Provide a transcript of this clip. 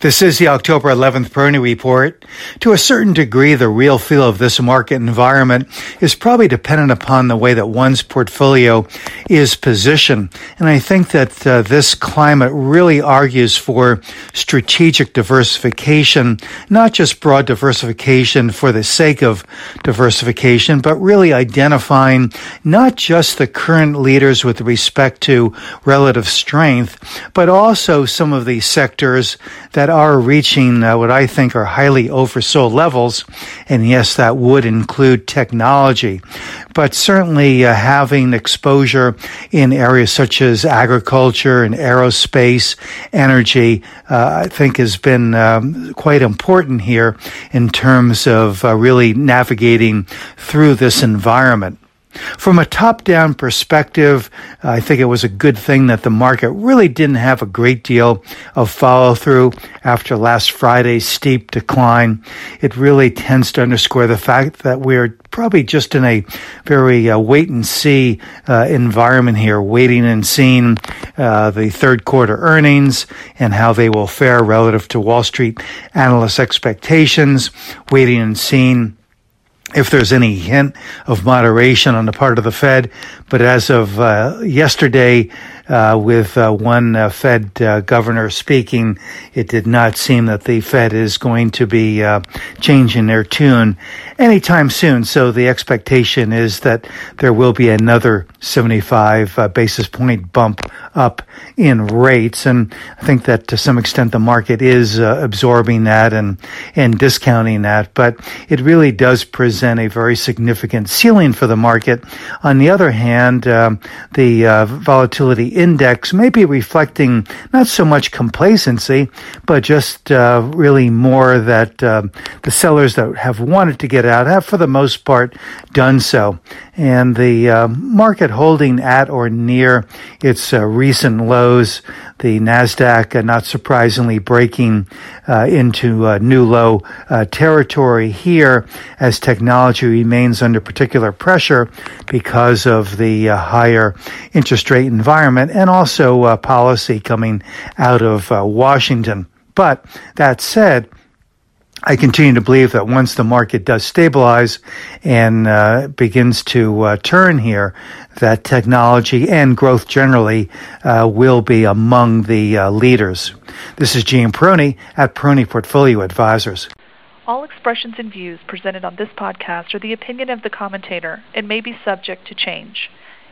This is the October 11th Peroni Report. To a certain degree, the real feel of this market environment is probably dependent upon the way that one's portfolio is positioned. And I think that uh, this climate really argues for strategic diversification, not just broad diversification for the sake of diversification, but really identifying not just the current leaders with respect to relative strength, but also some of the sectors that that are reaching uh, what I think are highly oversold levels. And yes, that would include technology. But certainly uh, having exposure in areas such as agriculture and aerospace, energy, uh, I think has been um, quite important here in terms of uh, really navigating through this environment. From a top down perspective, I think it was a good thing that the market really didn't have a great deal of follow through after last Friday's steep decline. It really tends to underscore the fact that we're probably just in a very uh, wait and see uh, environment here, waiting and seeing uh, the third quarter earnings and how they will fare relative to Wall Street analyst expectations, waiting and seeing if there's any hint of moderation on the part of the Fed. But as of uh, yesterday, uh, with uh, one uh, Fed uh, governor speaking, it did not seem that the Fed is going to be uh, changing their tune anytime soon. So the expectation is that there will be another 75 uh, basis point bump up in rates, and I think that to some extent the market is absorbing that and and discounting that. But it really does present a very significant ceiling for the market. On the other hand, um, the volatility index may be reflecting not so much complacency, but just uh, really more that uh, the sellers that have wanted to get out have, for the most part, done so. And the uh, market holding at or near its uh, recent lows, the NASDAQ, uh, not surprisingly, breaking uh, into new low territory here as technology remains under particular pressure because of the higher interest rate environment and also uh, policy coming out of uh, Washington. But that said, I continue to believe that once the market does stabilize and uh, begins to uh, turn here, that technology and growth generally uh, will be among the uh, leaders. This is Gene Peroni at Peroni Portfolio Advisors. All expressions and views presented on this podcast are the opinion of the commentator and may be subject to change.